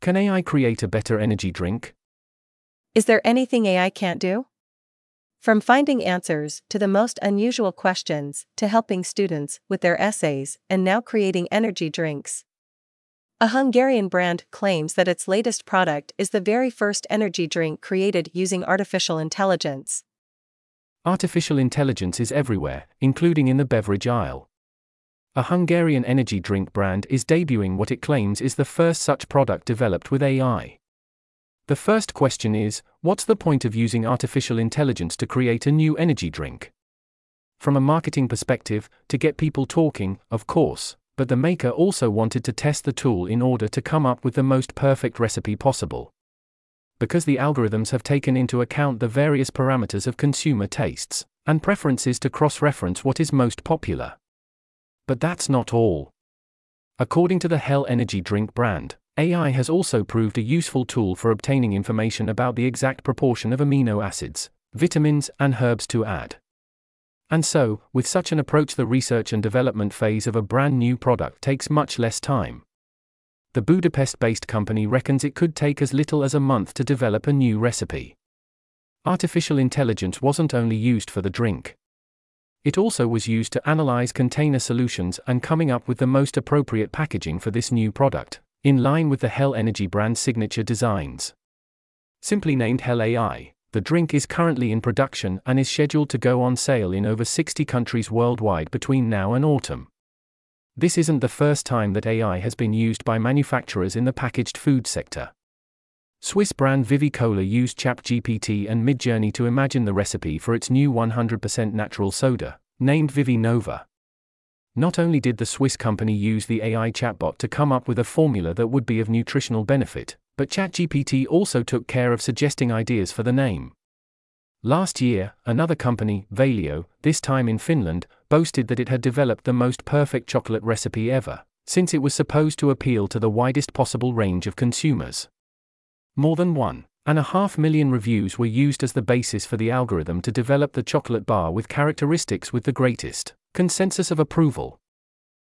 Can AI create a better energy drink? Is there anything AI can't do? From finding answers to the most unusual questions to helping students with their essays and now creating energy drinks. A Hungarian brand claims that its latest product is the very first energy drink created using artificial intelligence. Artificial intelligence is everywhere, including in the beverage aisle. A Hungarian energy drink brand is debuting what it claims is the first such product developed with AI. The first question is what's the point of using artificial intelligence to create a new energy drink? From a marketing perspective, to get people talking, of course, but the maker also wanted to test the tool in order to come up with the most perfect recipe possible. Because the algorithms have taken into account the various parameters of consumer tastes and preferences to cross reference what is most popular. But that's not all. According to the Hell Energy drink brand, AI has also proved a useful tool for obtaining information about the exact proportion of amino acids, vitamins, and herbs to add. And so, with such an approach, the research and development phase of a brand new product takes much less time. The Budapest based company reckons it could take as little as a month to develop a new recipe. Artificial intelligence wasn't only used for the drink. It also was used to analyze container solutions and coming up with the most appropriate packaging for this new product, in line with the Hell Energy brand signature designs. Simply named Hell AI, the drink is currently in production and is scheduled to go on sale in over 60 countries worldwide between now and autumn. This isn't the first time that AI has been used by manufacturers in the packaged food sector. Swiss brand Vivi Kola used ChatGPT and Midjourney to imagine the recipe for its new 100% natural soda, named Vivinova. Not only did the Swiss company use the AI chatbot to come up with a formula that would be of nutritional benefit, but ChatGPT also took care of suggesting ideas for the name. Last year, another company, Valio, this time in Finland, boasted that it had developed the most perfect chocolate recipe ever, since it was supposed to appeal to the widest possible range of consumers. More than one and a half million reviews were used as the basis for the algorithm to develop the chocolate bar with characteristics with the greatest consensus of approval.